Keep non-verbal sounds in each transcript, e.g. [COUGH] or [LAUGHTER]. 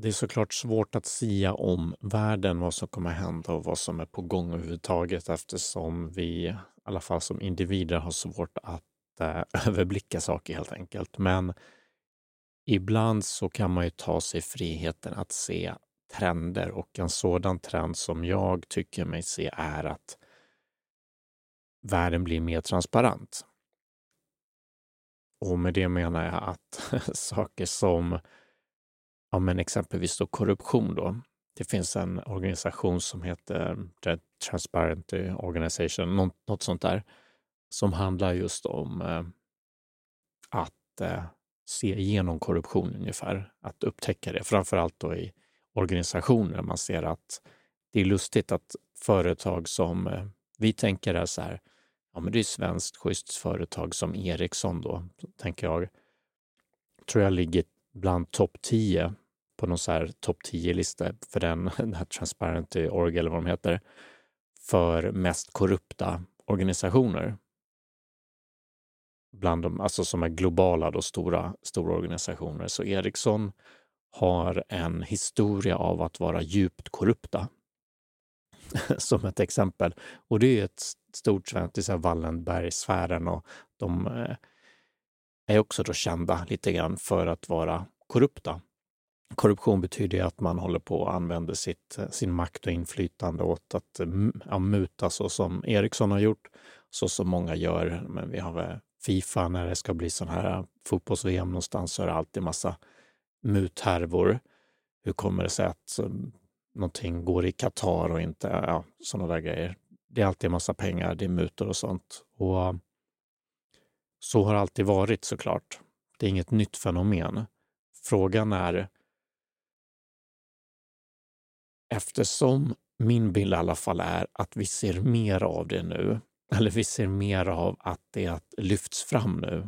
det är såklart svårt att sia om världen, vad som kommer hända och vad som är på gång överhuvudtaget eftersom vi, i alla fall som individer, har svårt att eh, [LAUGHS] överblicka saker helt enkelt. Men ibland så kan man ju ta sig friheten att se trender och en sådan trend som jag tycker mig se är att världen blir mer transparent. Och med det menar jag att [LAUGHS] saker som ja, men exempelvis då korruption då. Det finns en organisation som heter The Transparency Organization, något, något sånt där, som handlar just om eh, att eh, se igenom korruption ungefär, att upptäcka det, framförallt då i organisationer. Man ser att det är lustigt att företag som eh, vi tänker är så här, ja men det är svenskt schysst företag som Ericsson då, tänker jag, tror jag ligger bland topp 10 på någon så här topp 10-lista för den, [LAUGHS] den här Transparency Org eller vad de heter, för mest korrupta organisationer. Bland de, alltså som är globala då, stora, stora organisationer. Så Ericsson har en historia av att vara djupt korrupta. [LAUGHS] som ett exempel. Och det är ett stort svenskt, det är Wallenbergsfären och de eh, är också då kända lite grann för att vara korrupta. Korruption betyder att man håller på och använder sitt, sin makt och inflytande åt att mm, ja, muta så som Ericsson har gjort, så som många gör. Men vi har väl Fifa, när det ska bli sån här fotbolls-VM någonstans så är det alltid massa muthärvor. Hur kommer det sig att någonting går i Qatar och inte ja, sådana där grejer? Det är alltid en massa pengar, det är mutor och sånt. Och så har det alltid varit såklart. Det är inget nytt fenomen. Frågan är eftersom min bild i alla fall är att vi ser mer av det nu, eller vi ser mer av att det lyfts fram nu.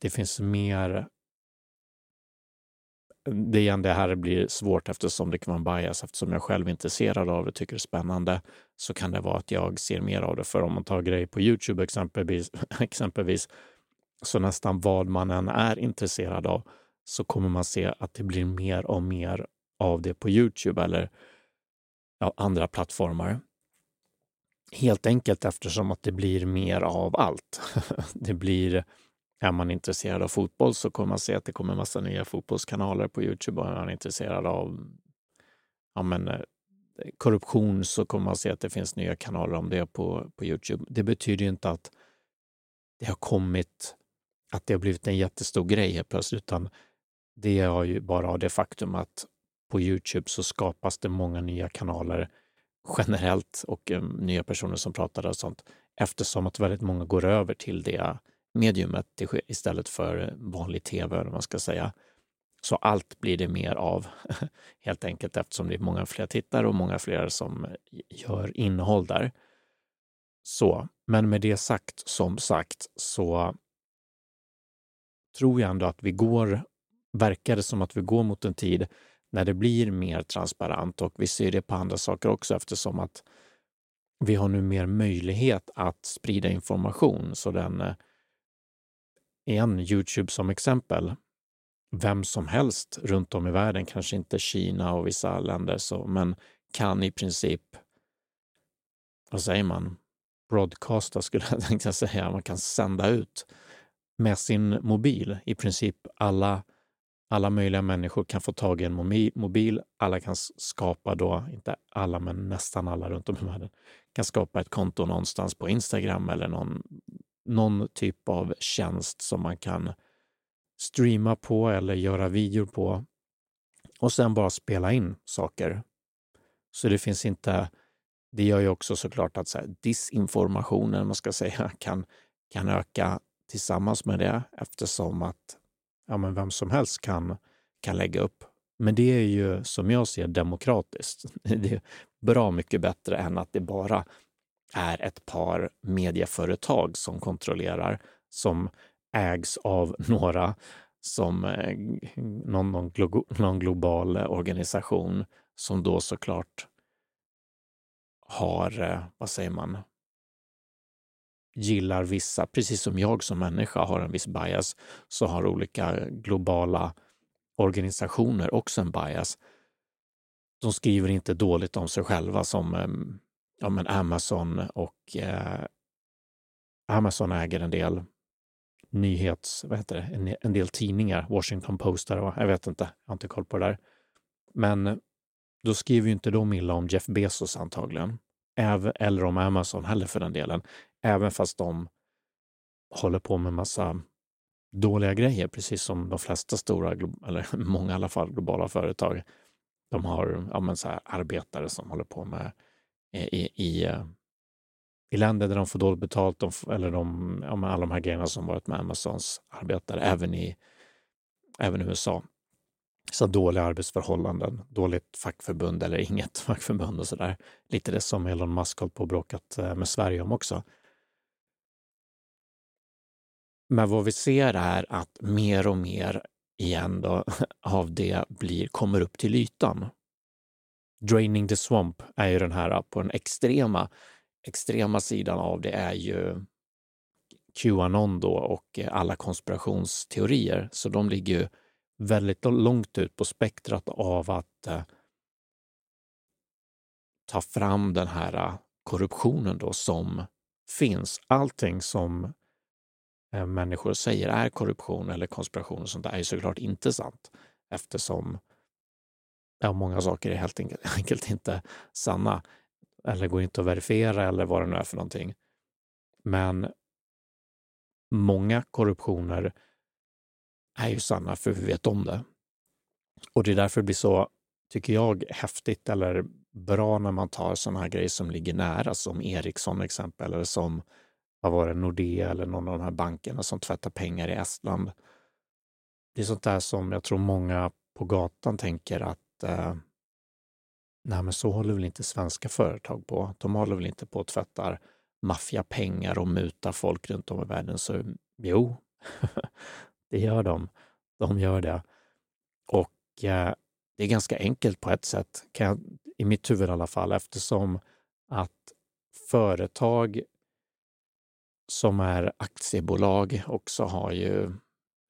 Det finns mer det är igen det här blir svårt eftersom det kan vara en bias. Eftersom jag själv är intresserad av det, tycker det är spännande, så kan det vara att jag ser mer av det. För om man tar grejer på Youtube exempelvis, [LAUGHS] exempelvis så nästan vad man än är intresserad av så kommer man se att det blir mer och mer av det på Youtube eller ja, andra plattformar. Helt enkelt eftersom att det blir mer av allt. [LAUGHS] det blir, är man intresserad av fotboll så kommer man se att det kommer massa nya fotbollskanaler på Youtube och är man intresserad av ja, men, eh, korruption så kommer man se att det finns nya kanaler om det på, på Youtube. Det betyder inte att det har kommit, att det har blivit en jättestor grej helt plötsligt, utan det är ju bara det faktum att på Youtube så skapas det många nya kanaler generellt och um, nya personer som pratar och sånt eftersom att väldigt många går över till det mediumet istället för vanlig tv, eller man ska säga. Så allt blir det mer av, [LAUGHS] helt enkelt eftersom det är många fler tittare och många fler som eh, gör innehåll där. Så, men med det sagt, som sagt, så tror jag ändå att vi går, verkar det som att vi går mot en tid när det blir mer transparent. Och vi ser det på andra saker också eftersom att vi har nu mer möjlighet att sprida information. Så den, en igen, Youtube som exempel, vem som helst runt om i världen, kanske inte Kina och vissa länder, så, men kan i princip, vad säger man, broadcasta [LAUGHS] skulle jag tänkte säga, man kan sända ut med sin mobil i princip alla alla möjliga människor kan få tag i en mobil. Alla kan skapa då, inte alla, men nästan alla runt om i världen, kan skapa ett konto någonstans på Instagram eller någon, någon typ av tjänst som man kan streama på eller göra videor på och sen bara spela in saker. Så det finns inte, det gör ju också såklart att så här, disinformationen, man ska säga, [LAUGHS] kan, kan öka tillsammans med det eftersom att ja, men vem som helst kan, kan lägga upp. Men det är ju, som jag ser demokratiskt. [LAUGHS] Det är bra mycket bättre än att det bara är ett par medieföretag som kontrollerar, som ägs av [LAUGHS] några, som eh, någon, någon, glo någon global organisation som då såklart har, eh, vad säger man, gillar vissa, precis som jag som människa har en viss bias, så har olika globala organisationer också en bias de skriver inte dåligt om sig själva som ehm, ja, men Amazon och eh, Amazon äger en del nyhets, vad heter det, en, en del tidningar, Washington Post där, jag vet inte, jag har inte koll på det där. Men då skriver ju inte de illa om Jeff Bezos antagligen, Även, eller om Amazon heller för den delen, även fast de håller på med massa dåliga grejer, precis som de flesta stora, eller [LAUGHS] många i alla fall, globala företag. De har ja, men så här, arbetare som håller på med eh, i, i, eh, i länder där de får dåligt betalt, de, eller de, ja, alla de här grejerna som varit med Amazons arbetare, även i, även i USA. Så dåliga arbetsförhållanden, dåligt fackförbund eller inget [LAUGHS] fackförbund och sådär. Lite det som Elon Musk har på bråkat eh, med Sverige om också. Men vad vi ser är att mer och mer igen då, [LAUGHS] av det blir, kommer upp till ytan. Draining the Swamp är ju den här eh, på den extrema, extrema sidan av det är ju Qanon då och eh, alla konspirationsteorier. Så de ligger ju väldigt långt ut på spektrat av att eh, ta fram den här eh, korruptionen då som finns. Allting som eh, människor säger är korruption eller konspiration och sånt där är ju såklart inte sant eftersom ja, många saker är helt [LAUGHS] enkelt inte sanna eller går inte att verifiera eller vad det nu är för någonting. Men många korruptioner är ju sanna för vi vet om det. Och det är därför det blir så, tycker jag, häftigt eller bra när man tar sådana här grejer som ligger nära, som Ericsson exempel, eller som vad var det, Nordea eller någon av de här bankerna som tvättar pengar i Estland. Det är sånt där som jag tror många på gatan tänker att eh, nej men så håller väl inte svenska företag på. De håller väl inte på att tvätta maffiapengar och mutar folk runt om i världen. Så jo, [LAUGHS] det gör de. De gör det. Och eh, det är ganska enkelt på ett sätt, kan jag, i mitt huvud i alla fall, eftersom att företag som är aktiebolag också har ju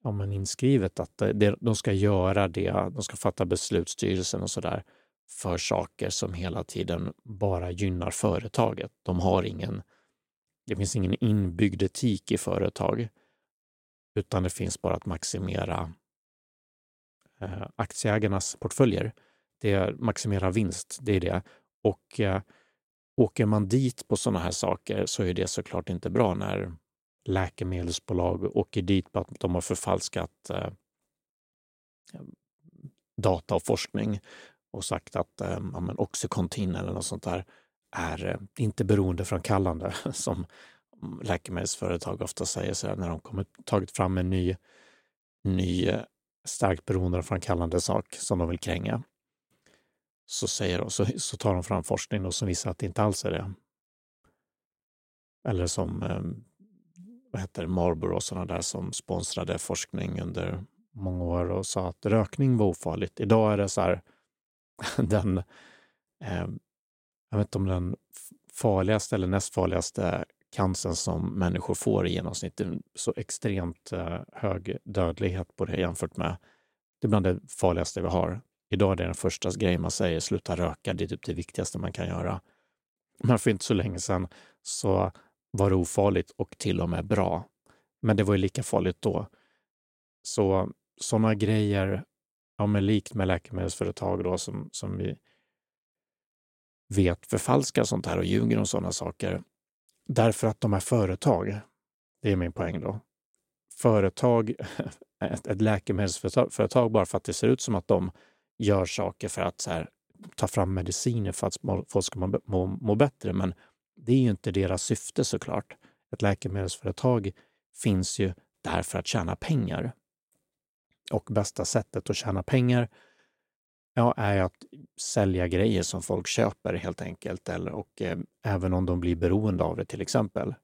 ja, men inskrivet att det, de ska göra det, de ska fatta beslutsstyrelsen och sådär för saker som hela tiden bara gynnar företaget. De har ingen, det finns ingen inbyggd etik i företag, utan det finns bara att maximera eh, aktieägarnas portföljer. Det är maximera vinst, det är det. Och eh, åker man dit på sådana här saker så är det såklart inte bra när läkemedelsbolag åker dit på att de har förfalskat eh, data och forskning och sagt att eh, ja, Oxycontin eller något sånt där är eh, inte beroendeframkallande [LAUGHS] som läkemedelsföretag ofta säger så här, när de kommer tagit fram en ny, ny eh, starkt beroendeframkallande sak som de vill kränga. Så, säger de, så, så tar de fram forskning som visar att det inte alls är det. Eller som eh, vad heter Marlboro och sådana där som sponsrade forskning under många år och sa att rökning var ofarligt. Idag är det så här, [LAUGHS] den, eh, jag vet inte om den farligaste eller näst farligaste cancern som människor får i genomsnitt. Så extremt eh, hög dödlighet på det jämfört med, det är bland det farligaste vi har. Idag är det den första grejen man säger, sluta röka, det är typ det viktigaste man kan göra. Men för inte så länge sedan så var det ofarligt och till och med bra. Men det var ju lika farligt då. Så sådana grejer, ja, men likt med läkemedelsföretag då, som, som vi vet förfalskar sånt här och ljuger om sådana saker. Därför att de är företag. Det är min poäng då. Företag, [LAUGHS] ett, ett läkemedelsföretag, bara för att det ser ut som att de gör saker för att här, ta fram mediciner för att folk ska må, må, må bättre. Men det är ju inte deras syfte såklart. Ett läkemedelsföretag finns ju där för att tjäna pengar. Och bästa sättet att tjäna pengar ja, är att sälja grejer som folk köper helt enkelt. Eller, och eh, även om de blir beroende av det till exempel.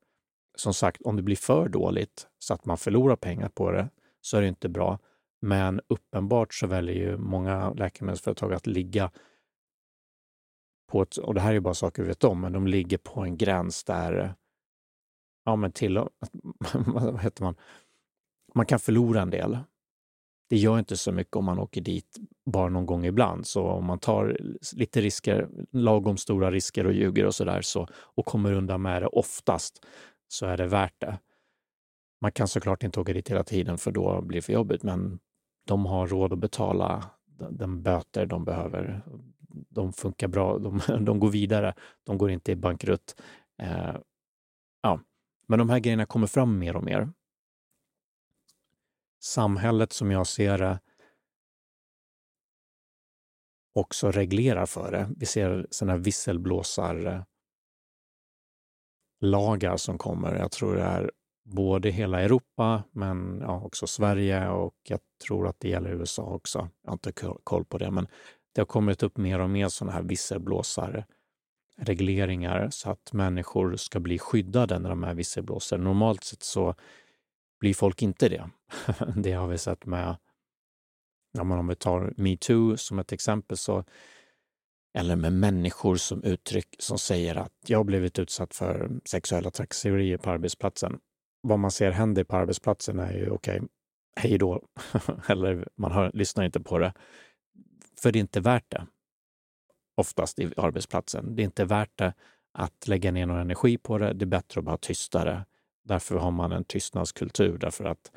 Som sagt, om det blir för dåligt så att man förlorar pengar på det så är det inte bra. Men uppenbart så väljer ju många läkemedelsföretag att ligga på ett, och det här är ju bara saker vi vet om, men de ligger på en gräns där, ja men till, [LAUGHS] vad heter man, man kan förlora en del det gör inte så mycket om man åker dit bara någon gång ibland. Så om man tar lite risker, lagom stora risker och ljuger och sådär så, och kommer undan med det oftast, så är det värt det. Man kan såklart inte åka dit hela tiden för då blir det för jobbigt, men de har råd att betala den böter de behöver. De funkar bra, de, [LAUGHS] de går vidare, de går inte i bankrutt. Eh, ja. Men de här grejerna kommer fram mer och mer. Samhället som jag ser det också reglerar för det. Vi ser sådana här visselblåsarlagar som kommer. Jag tror det är både hela Europa, men ja, också Sverige och jag tror att det gäller USA också. Jag har inte koll på det, men det har kommit upp mer och mer sådana här visselblåsarregleringar så att människor ska bli skyddade när de är visselblåsare. Normalt sett så blir folk inte det. [LAUGHS] det har vi sett med, ja, om vi tar metoo som ett exempel, så, eller med människor som uttryck som säger att jag har blivit utsatt för sexuella trakasserier på arbetsplatsen vad man ser händer på arbetsplatsen är ju okej, okay, hej då. [LAUGHS] Eller man hör, lyssnar inte på det. För det är inte värt det. Oftast i arbetsplatsen. Det är inte värt det att lägga ner någon energi på det. Det är bättre att bara tysta det. Därför har man en tystnadskultur, därför att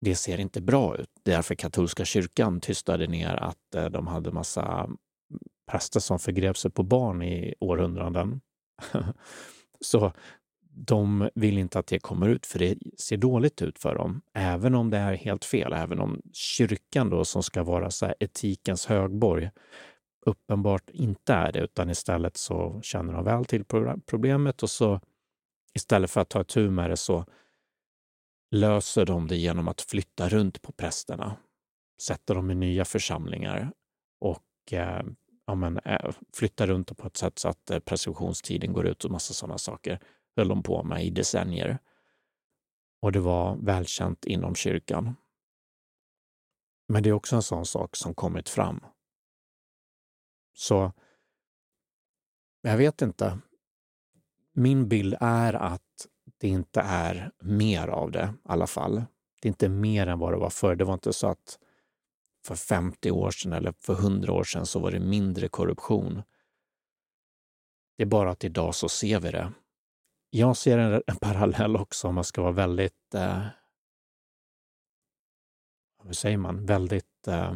det ser inte bra ut. Därför katolska kyrkan tystade ner att eh, de hade massa präster som förgrep sig på barn i århundraden. [LAUGHS] Så de vill inte att det kommer ut för det ser dåligt ut för dem. Även om det är helt fel, även om kyrkan då som ska vara så etikens högborg uppenbart inte är det, utan istället så känner de väl till problemet och så istället för att ta tur med det så löser de det genom att flytta runt på prästerna, sätta dem i nya församlingar och eh, ja, men, eh, flytta runt på ett sätt så att eh, preskriptionstiden går ut och massa sådana saker höll de på med i decennier. Och det var välkänt inom kyrkan. Men det är också en sån sak som kommit fram. Så jag vet inte. Min bild är att det inte är mer av det i alla fall. Det är inte mer än vad det var förr. Det var inte så att för 50 år sedan eller för 100 år sedan så var det mindre korruption. Det är bara att idag så ser vi det jag ser en, en parallell också om man ska vara väldigt, eh, hur säger man, väldigt eh,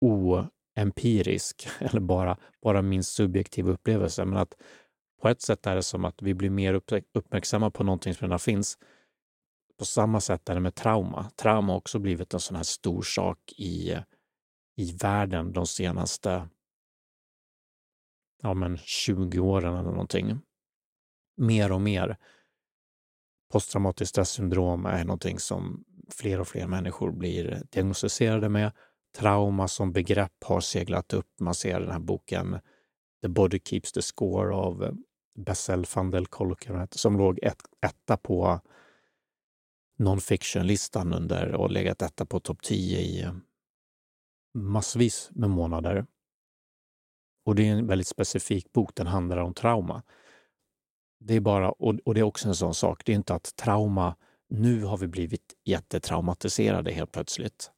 oempirisk, [LAUGHS] eller bara, bara min subjektiva upplevelse. Men att på ett sätt är det som att vi blir mer uppmärksamma på någonting som redan finns. På samma sätt är det med trauma. Trauma har också blivit en sån här stor sak i, i världen de senaste ja, men 20 åren eller någonting. Mer och mer. Posttraumatiskt stressyndrom är någonting som fler och fler människor blir diagnostiserade med. Trauma som begrepp har seglat upp. Man ser den här boken The Body Keeps the Score av Bessel van del som låg ett, etta på non-fiction-listan under och legat etta på topp 10 i eh, massvis med månader. Och det är en väldigt specifik bok, den handlar om trauma. Det är bara, och, och det är också en sån sak, det är inte att trauma, nu har vi blivit jättetraumatiserade helt plötsligt.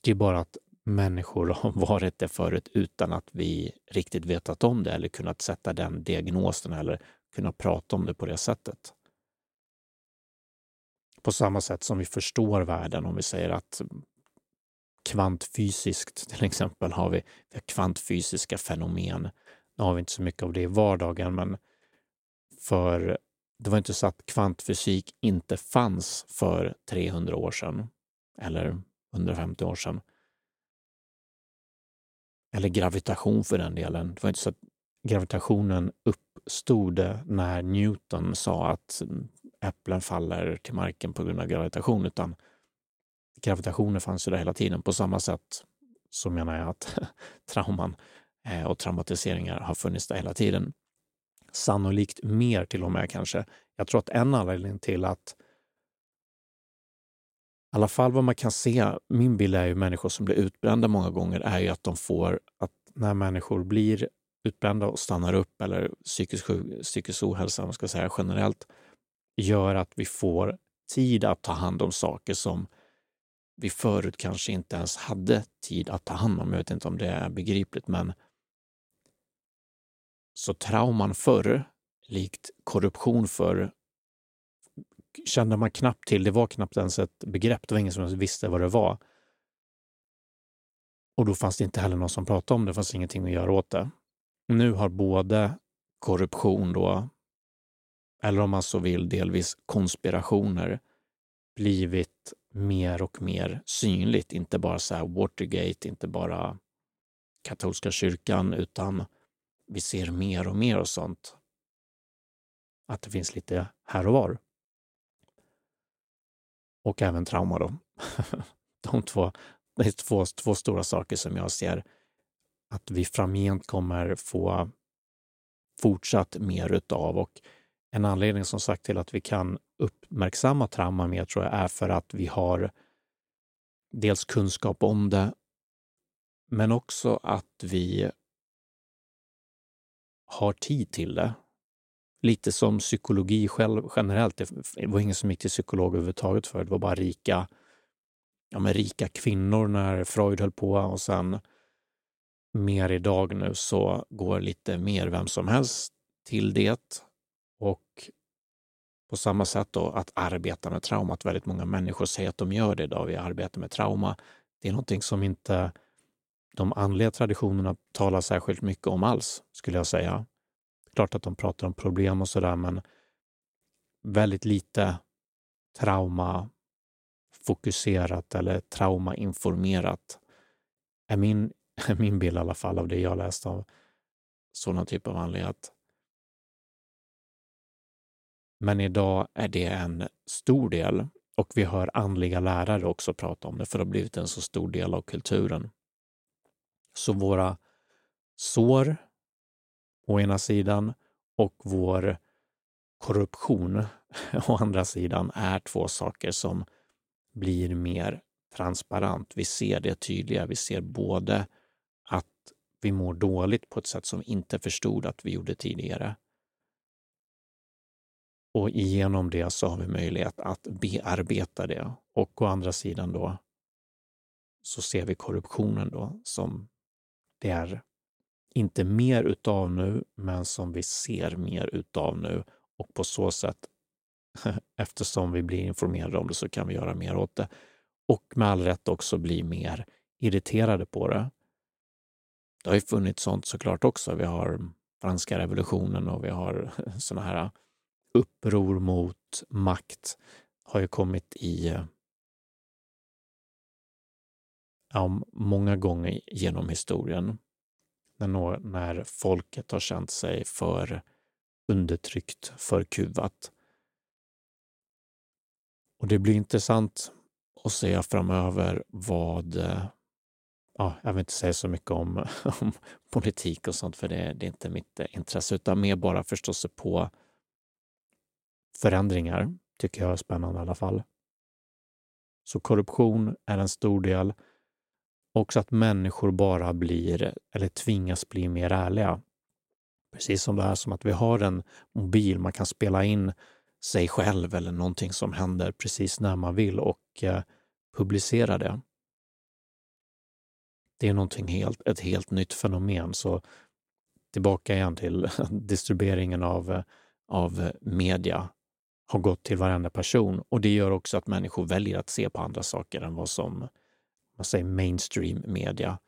Det är bara att människor [LAUGHS] har varit det förut utan att vi riktigt vetat om det eller kunnat sätta den diagnosen eller kunnat prata om det på det sättet. På samma sätt som vi förstår världen om vi säger att kvantfysiskt till exempel har vi, vi har kvantfysiska fenomen. Nu har vi inte så mycket av det i vardagen, men för det var inte så att kvantfysik inte fanns för 300 år sedan eller 150 år sedan. Eller gravitation för den delen. Det var inte så att gravitationen uppstod när Newton sa att mm, äpplen faller till marken på grund av gravitation, utan gravitationen fanns ju där hela tiden. På samma sätt så menar jag att [LAUGHS] trauman eh, och traumatiseringar har funnits där hela tiden. Sannolikt mer till och med kanske. Jag tror att en anledning till att alla fall vad man kan se, min bild är ju människor som blir utbrända många gånger, är ju att de får, att när människor blir utbrända och stannar upp eller psykisk, psykisk ohälsa, man ska säga generellt, gör att vi får tid att ta hand om saker som vi förut kanske inte ens hade tid att ta hand om. Jag vet inte om det är begripligt, men så trauman förr, likt korruption förr, kände man knappt till. Det var knappt ens ett begrepp. Det var ingen som visste vad det var. Och då fanns det inte heller någon som pratade om det. Det fanns ingenting att göra åt det. Nu har både korruption då, eller om man så vill delvis konspirationer, blivit mer och mer synligt. Inte bara så här Watergate, inte bara katolska kyrkan, utan vi ser mer och mer och sånt. Att det finns lite här och var. Och även trauma då. [LAUGHS] De två, det är två, två stora saker som jag ser att vi framgent kommer få fortsatt mer utav. Och en anledning som sagt till att vi kan uppmärksamma trauma mer tror jag är för att vi har dels kunskap om det, men också att vi har tid till det. Lite som psykologi själv, generellt. Det var ingen som gick till psykolog överhuvudtaget för Det var bara rika, ja, men rika kvinnor när Freud höll på och sen mer idag nu så går lite mer vem som helst till det. Och på samma sätt då att arbeta med trauma, att väldigt många människor säger att de gör det idag. Vi arbetar med trauma. Det är någonting som inte de andliga traditionerna talar särskilt mycket om alls, skulle jag säga. Klart att de pratar om problem och sådär, men väldigt lite trauma fokuserat eller traumainformerat är min, [LAUGHS] är min bild i alla fall av det jag läst av sådana typer av anledningar. Men idag är det en stor del och vi hör andliga lärare också prata om det för det har blivit en så stor del av kulturen. Så våra sår å ena sidan och vår korruption [LAUGHS] å andra sidan är två saker som blir mer transparent. Vi ser det tydliga. Vi ser både att vi mår dåligt på ett sätt som vi inte förstod att vi gjorde tidigare. Och genom det så har vi möjlighet att bearbeta det. Och å andra sidan då så ser vi korruptionen då som det är inte mer utav nu, men som vi ser mer utav nu. Och på så sätt, [LAUGHS] eftersom vi blir informerade om det, så kan vi göra mer åt det. Och med all rätt också bli mer irriterade på det. Det har ju funnits sånt såklart också. Vi har franska revolutionen och vi har [LAUGHS] såna här uppror mot makt har ju kommit i ja, många gånger genom historien när, när folket har känt sig för undertryckt, för kuvat. Och det blir intressant att se framöver vad ja, jag vill inte säga så mycket om, [LAUGHS] om politik och sånt, för det, det, är inte mitt eh, intresse, utan mer bara förstå sig på förändringar, tycker jag är spännande i alla fall. Så korruption är en stor del. Också att människor bara blir, eller tvingas bli mer ärliga. Precis som det här som att vi har en mobil, man kan spela in sig själv eller någonting som händer precis när man vill och eh, publicera det. Det är någonting helt, ett helt nytt fenomen. Så tillbaka igen till [LAUGHS] distribueringen av, eh, av media har gått till varenda person och det gör också att människor väljer att se på andra saker än vad som vad säger mainstream media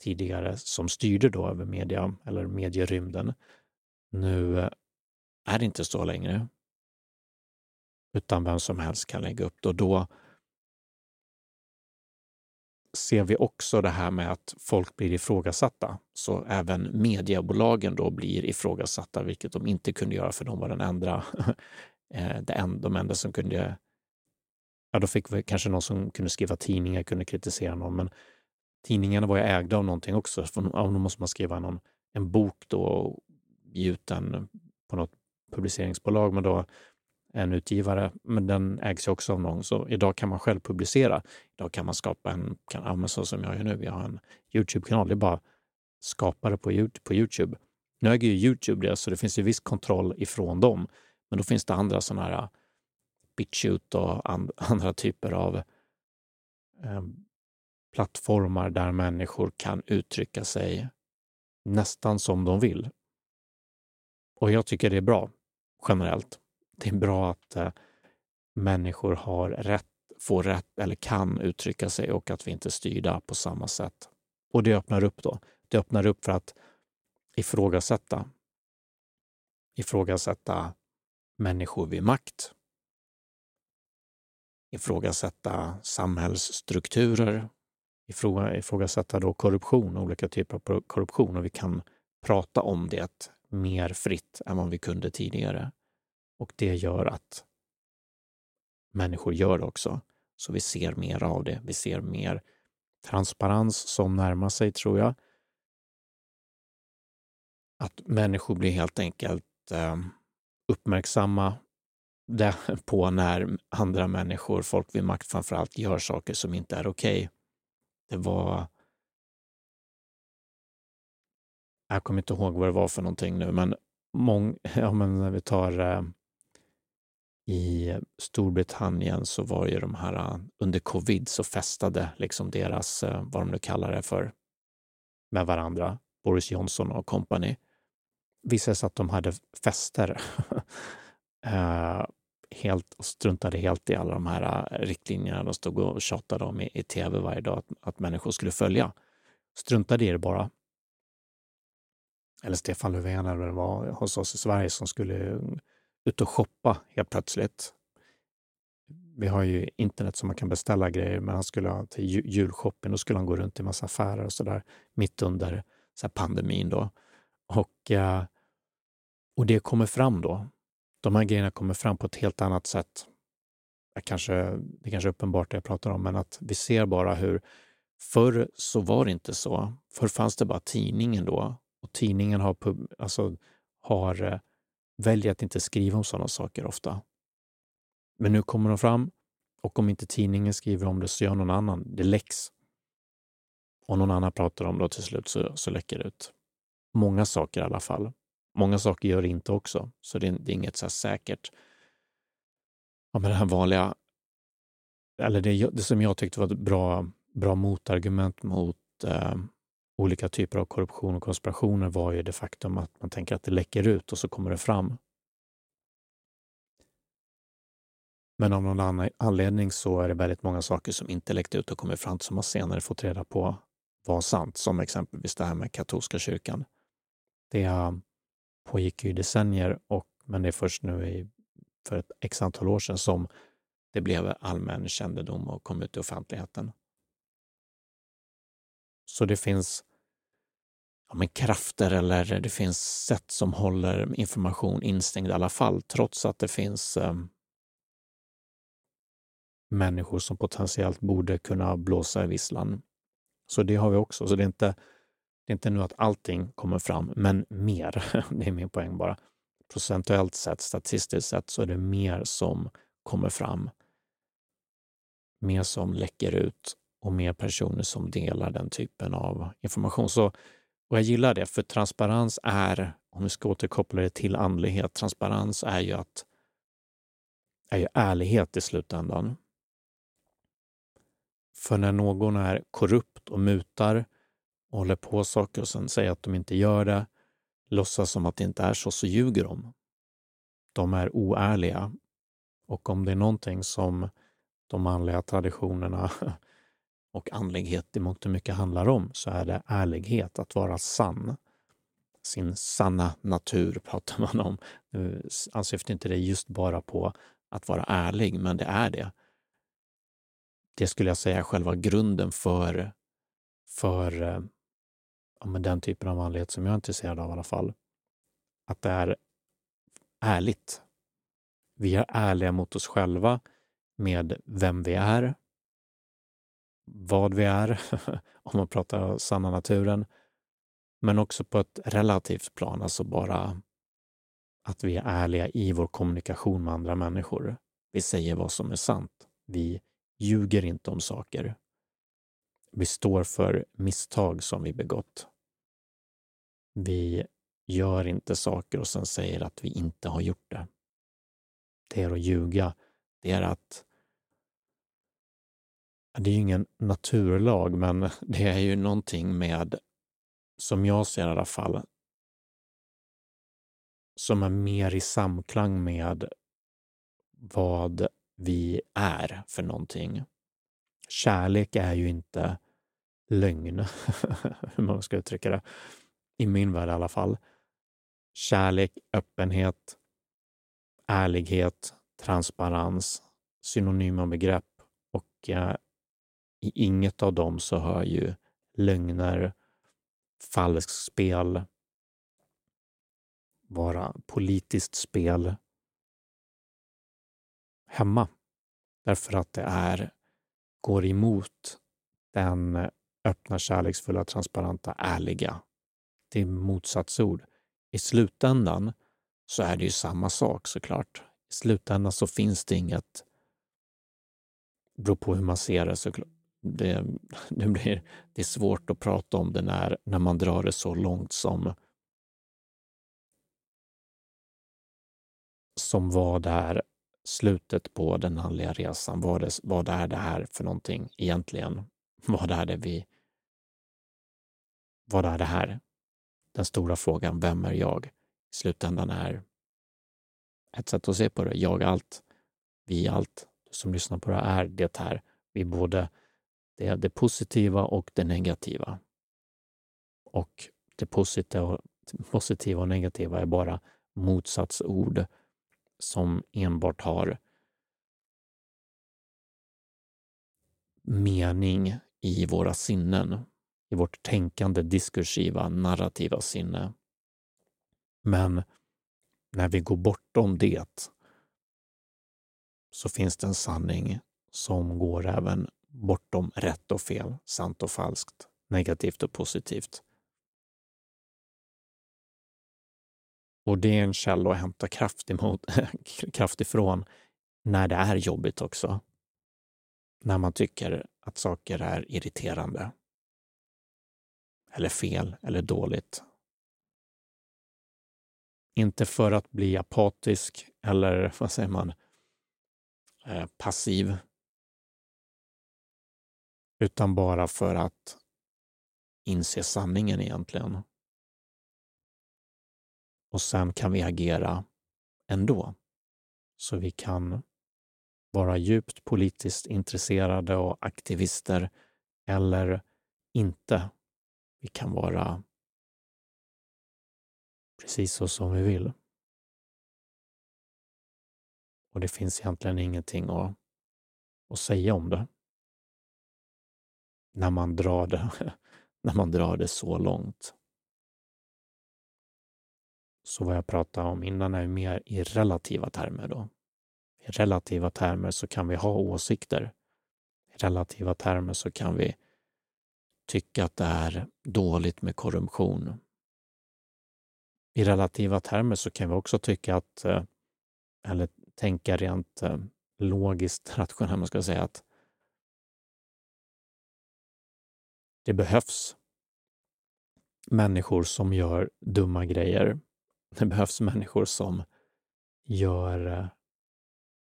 tidigare som styrde då över media eller medierymden. Nu eh, är det inte så längre. Utan vem som helst kan lägga upp det och då ser vi också det här med att folk blir ifrågasatta. Så även mediebolagen då blir ifrågasatta, vilket de inte kunde göra för de var den enda, [LAUGHS] eh, de enda som kunde ja, då fick vi kanske någon som kunde skriva tidningar, kunde kritisera någon, men tidningarna var ju ägda av någonting också. För, ja, då måste man skriva någon, en bok då och ge ut den på något publiceringsbolag, men då en utgivare, men den ägs ju också av någon. Så idag kan man själv publicera. Idag kan man skapa en, kan, ja, så som jag gör nu, vi har en Youtube-kanal. Det är bara skapare på, på Youtube. Nu äger ju Youtube det, så det finns ju viss kontroll ifrån dem. Men då finns det andra sådana här BitChute och and, [LAUGHS] andra typer av eh, plattformar där människor kan uttrycka sig nästan som de vill. Och jag tycker det är bra generellt. Det är bra att eh, människor har rätt, får rätt eller kan uttrycka sig och att vi inte är styrda på samma sätt. Och det öppnar upp då. Det öppnar upp för att ifrågasätta. Ifrågasätta människor vid makt. Ifrågasätta samhällsstrukturer. Ifrågasätta då korruption, olika typer av korruption och vi kan prata om det mer fritt än vad vi kunde tidigare. Och det gör att människor gör det också. Så vi ser mer av det. Vi ser mer transparens som närmar sig, tror jag. Att människor blir helt enkelt eh, det [LAUGHS] på när andra människor, folk vid makt framförallt, gör saker som inte är okej. Okay. Det var... Jag kommer inte ihåg vad det var för någonting nu, men, mång, [LAUGHS] ja, men när vi tar eh, i Storbritannien så var ju de här, eh, under covid så festade liksom deras, eh, vad de nu kallar det för, med varandra, Boris Johnson och company. Visade sig att de hade fester [LAUGHS] Eh, helt och struntade helt i alla de här eh, riktlinjerna de stod och tjatade om i, i tv varje dag att, att människor skulle följa. Struntade i det bara. Eller Stefan Löfven eller vad det var hos oss i Sverige som skulle eh, ut och shoppa helt plötsligt. Vi har ju internet som man kan beställa grejer, men han skulle till julshopping, då skulle han gå runt i massa affärer och sådär mitt under så pandemin då. Och, och det kommer fram då. De här grejerna kommer fram på ett helt annat sätt. Jag kanske, det är kanske är uppenbart det jag pratar om, men att vi ser bara hur Förr så var det inte så. Förr fanns det bara tidningen då och tidningen har, alltså, har eh, väljer att inte skriva om sådana saker ofta. Men nu kommer de fram och om inte tidningen skriver om det så gör någon annan. Det läcks. Och någon annan pratar om det och till slut så, så läcker det ut. Många saker i alla fall. Många saker gör det inte också, så det är, det är inget så säkert. Ja, men det här vanliga, eller det, det som jag tyckte var ett bra, bra motargument mot eh, olika typer av korruption och konspirationer var ju det faktum att man tänker att det läcker ut och så kommer det fram. Men av någon anledning så är det väldigt många saker som inte läckt ut och kommit fram som man senare fått reda på var sant, som exempelvis det här med katolska kyrkan. Det pågick ju i decennier, och, men det är först nu i, för ett x antal år sedan som det blev allmän kännedom och kom ut i offentligheten. Så det finns ja, men krafter eller det finns sätt som håller information instängd i alla fall, trots att det finns eh, människor som potentiellt borde kunna blåsa i visslan. Så det har vi också. Så det är inte, det är inte nu att allting kommer fram, men mer. [LAUGHS] Det är min poäng bara. Procentuellt sett, statistiskt sett, så är det mer som kommer fram. Mer som läcker ut och mer personer som delar den typen av information. Så, och jag gillar det, för transparens är, om vi ska återkoppla det till andlighet, transparens är ju att är ju ärlighet i slutändan. För när någon är korrupt och mutar och håller på saker och sen säger att de inte gör det, låtsas som att det inte är så, så ljuger de. De är oärliga. Och om det är någonting som de manliga traditionerna [LAUGHS] och andlighet i mångt och mycket handlar om så är det ärlighet, att vara sann. Sin sanna natur [LAUGHS] pratar man om. Nu ansyftar inte det just bara på att vara ärlig, men det är det. Det skulle jag säga är själva grunden för, för eh, ja, men den typen av manlighet som jag är intresserad av i alla fall. Att det är ärligt. Vi är ärliga mot oss själva med vem vi är, vad vi är, [LAUGHS] om man pratar sanna naturen, men också på ett relativt plan, alltså bara att vi är ärliga i vår kommunikation med andra människor. Vi säger vad som är sant. Vi ljuger inte om saker. Vi står för misstag som vi begått. Vi gör inte saker och sen säger att vi inte har gjort det. Det är att ljuga det är att det är ju ingen naturlag, men det är ju någonting med, som jag ser i alla fall, som är mer i samklang med vad vi är för någonting. Kärlek är ju inte lögn, [LAUGHS] hur man ska uttrycka det. I min värld i alla fall. Kärlek, öppenhet, ärlighet, transparens, synonyma begrepp och eh, i inget av dem så hör ju lögner, falskspel, vara politiskt spel hemma. Därför att det är, går emot den öppna, kärleksfulla, transparenta, ärliga. Det är motsatsord. I slutändan så är det ju samma sak såklart. I slutändan så finns det inget, beror på hur man ser det såklart. Det, [LAUGHS] det, blir, det är svårt att prata om det när, när man drar det så långt som som vad är slutet på den andliga resan? Vad är, vad är det här för någonting egentligen? Vad är det vi... Vad är det här? Den stora frågan, vem är jag? I slutändan är ett sätt att se på det, jag allt, vi allt. Du som lyssnar på det är det här. Vi är både det, det positiva och det negativa. Och det positiva, positiva och negativa är bara motsatsord som enbart har mening i våra sinnen, i vårt tänkande, diskursiva, narrativa sinne. Men när vi går bortom det så finns det en sanning som går även bortom rätt och fel, sant och falskt, negativt och positivt. Och det är en källa att hämta kraft, emot, [LAUGHS] kraft ifrån när det är jobbigt också. När man tycker att saker är irriterande. Eller fel eller dåligt. Inte för att bli apatisk eller [LAUGHS] vad säger man, eh, passiv. Utan bara för att inse sanningen egentligen. Och sen kan vi agera ändå. Så vi kan vara djupt politiskt intresserade och aktivister eller inte. Vi kan vara precis så som vi vill. Och det finns egentligen ingenting att, att säga om det. När man drar det, [LAUGHS] när man drar det så långt. Så vad jag pratade om innan är mer i relativa termer då. I relativa termer så kan vi ha åsikter. I relativa termer så kan vi tycka att det är dåligt med korruption. I relativa termer så kan vi också tycka att, eh, eller tänka rent eh, logiskt, [LAUGHS] rationellt, man ska säga att det behövs människor som gör dumma grejer det behövs människor som gör eh,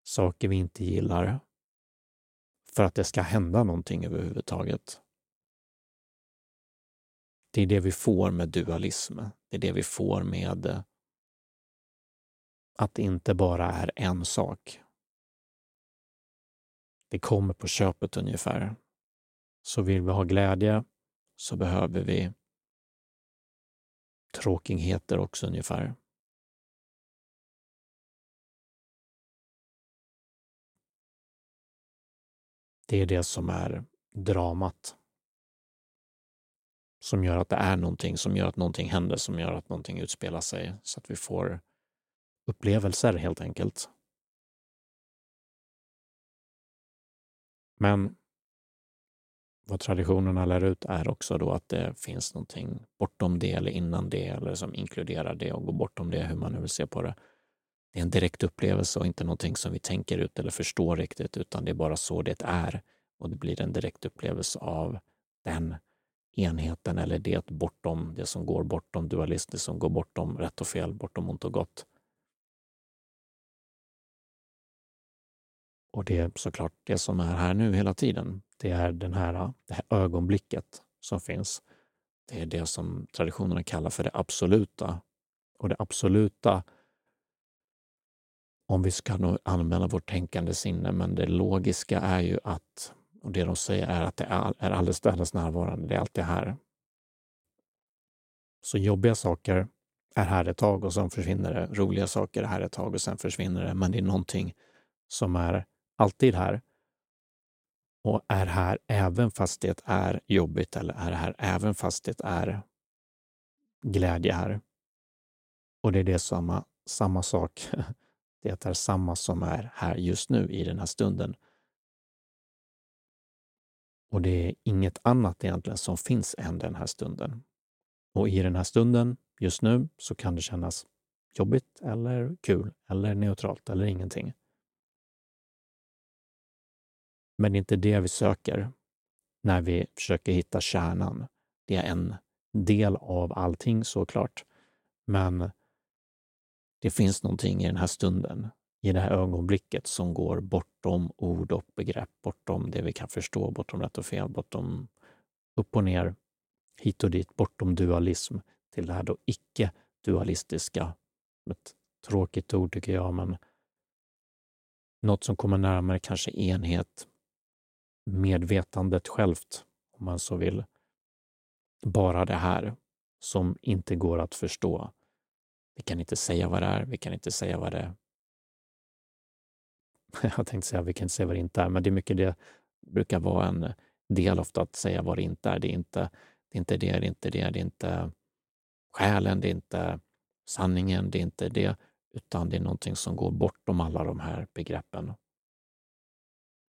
saker vi inte gillar för att det ska hända någonting överhuvudtaget. Det är det vi får med dualism. Det är det vi får med eh, att det inte bara är en sak. Det kommer på köpet ungefär. Så vill vi ha glädje så behöver vi tråkigheter också ungefär. Det är det som är dramat. Som gör att det är någonting, som gör att någonting händer, som gör att någonting utspelar sig så att vi får upplevelser helt enkelt. Men vad traditionerna lär ut är också då att det finns någonting bortom det eller innan det eller som inkluderar det och går bortom det, hur man nu vill se på det. Det är en direkt upplevelse och inte någonting som vi tänker ut eller förstår riktigt, utan det är bara så det är och det blir en direkt upplevelse av den enheten eller det bortom, det som går bortom dualism, det som går bortom rätt och fel, bortom ont och gott. Och det är såklart det som är här nu hela tiden. Det är den här, det här ögonblicket som finns. Det är det som traditionerna kallar för det absoluta. Och det absoluta, om vi ska använda vårt tänkande sinne, men det logiska är ju att, och det de säger är att det är alldeles, närvarande, det är alltid här. Så jobbiga saker är här ett tag och sen försvinner det. Roliga saker är här ett tag och sen försvinner det. Men det är någonting som är alltid här och är här även fast det är jobbigt eller är här även fast det är glädje här. Och det är det samma, samma sak. [LAUGHS] Det är samma som är här just nu i den här stunden. Och det är inget annat egentligen som finns än den här stunden. Och i den här stunden, just nu, så kan det kännas jobbigt eller kul eller neutralt eller ingenting. Men det är inte det vi söker när vi försöker hitta kärnan. Det är en del av allting såklart. Men det finns någonting i den här stunden, i det här ögonblicket som går bortom ord och begrepp, bortom det vi kan förstå, bortom rätt och fel, bortom upp och ner, hit och dit, bortom dualism till det här då icke-dualistiska. Ett tråkigt ord tycker jag, men något som kommer närmare kanske enhet, medvetandet självt, om man så vill. Bara det här som inte går att förstå. Vi kan inte säga vad det är, vi kan inte säga vad det är. [LAUGHS] Jag tänkte säga vi kan inte säga vad det inte är, men det är mycket det brukar vara en del ofta att säga vad det inte är. Det är inte det, är inte det, det är inte det, det är inte själen, det är inte sanningen, det är inte det, utan det är någonting som går bortom alla de här begreppen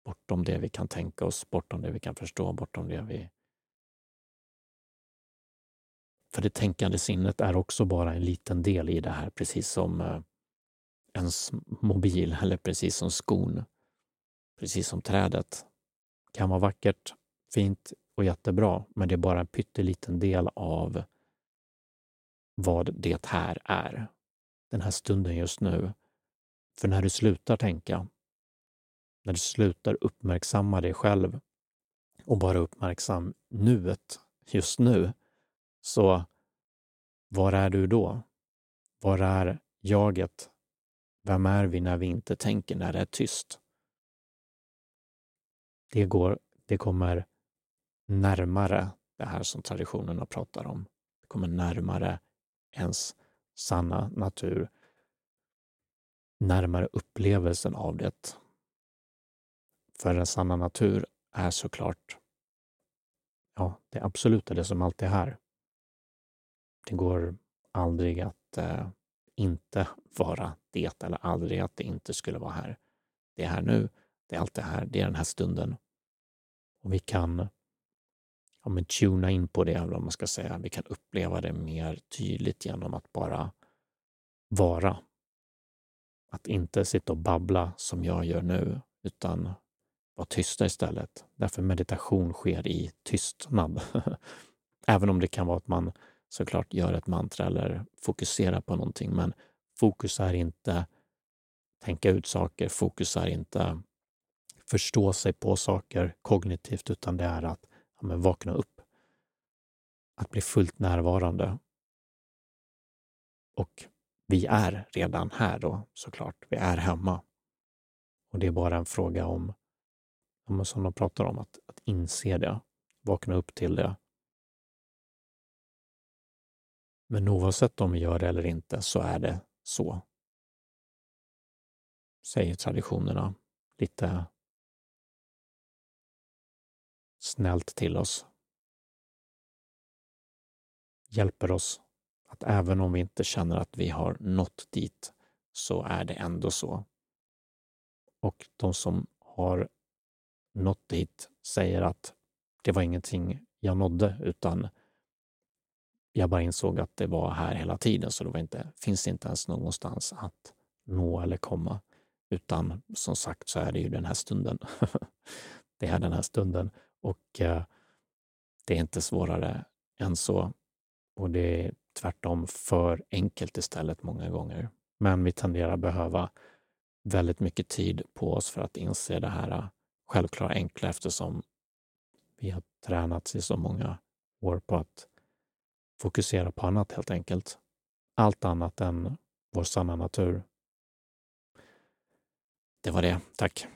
bortom det vi kan tänka oss, bortom det vi kan förstå, bortom det vi... För det tänkande sinnet är också bara en liten del i det här, precis som eh, ens mobil eller precis som skon. Precis som trädet. kan vara vackert, fint och jättebra, men det är bara en pytteliten del av vad det här är. Den här stunden just nu. För när du slutar tänka, när du slutar uppmärksamma dig själv och bara uppmärksam nuet, just nu, så var är du då? Var är jaget? Vem är vi när vi inte tänker, när det är tyst? Det, går, det kommer närmare det här som traditionerna pratar om. Det kommer närmare ens sanna natur, närmare upplevelsen av det för den sanna natur är såklart ja, det absoluta, det som alltid är här. Det går aldrig att eh, inte vara det eller aldrig att det inte skulle vara här. Det är här nu, det är alltid här, det är den här stunden. Och vi kan ja, men tuna in på det, eller man ska säga. Vi kan uppleva det mer tydligt genom att bara vara. Att inte sitta och babbla som jag gör nu, utan vara tysta istället. Därför meditation sker i tystnad. [LAUGHS] Även om det kan vara att man såklart gör ett mantra eller fokusera på någonting. Men fokus är inte tänka ut saker, fokus är inte förstå sig på saker kognitivt, utan det är att ja, men vakna upp. Att bli fullt närvarande. Och vi är redan här då såklart. Vi är hemma. Och det är bara en fråga om som de pratar om, att, att inse det, vakna upp till det. Men oavsett om vi gör det eller inte så är det så. Säger traditionerna lite snällt till oss. Hjälper oss att även om vi inte känner att vi har nått dit så är det ändå så. Och de som har nått dit säger att det var ingenting jag nådde utan jag bara insåg att det var här hela tiden så det var inte, finns inte ens någonstans att nå eller komma. Utan som sagt så är det ju den här stunden. [LAUGHS] det är den här stunden och eh, det är inte svårare än så. Och det är tvärtom för enkelt istället många gånger. Men vi tenderar behöva väldigt mycket tid på oss för att inse det här eh, självklara enkla eftersom vi har tränats i så många år på att fokusera på annat helt enkelt. Allt annat än vår sanna natur. Det var det. Tack.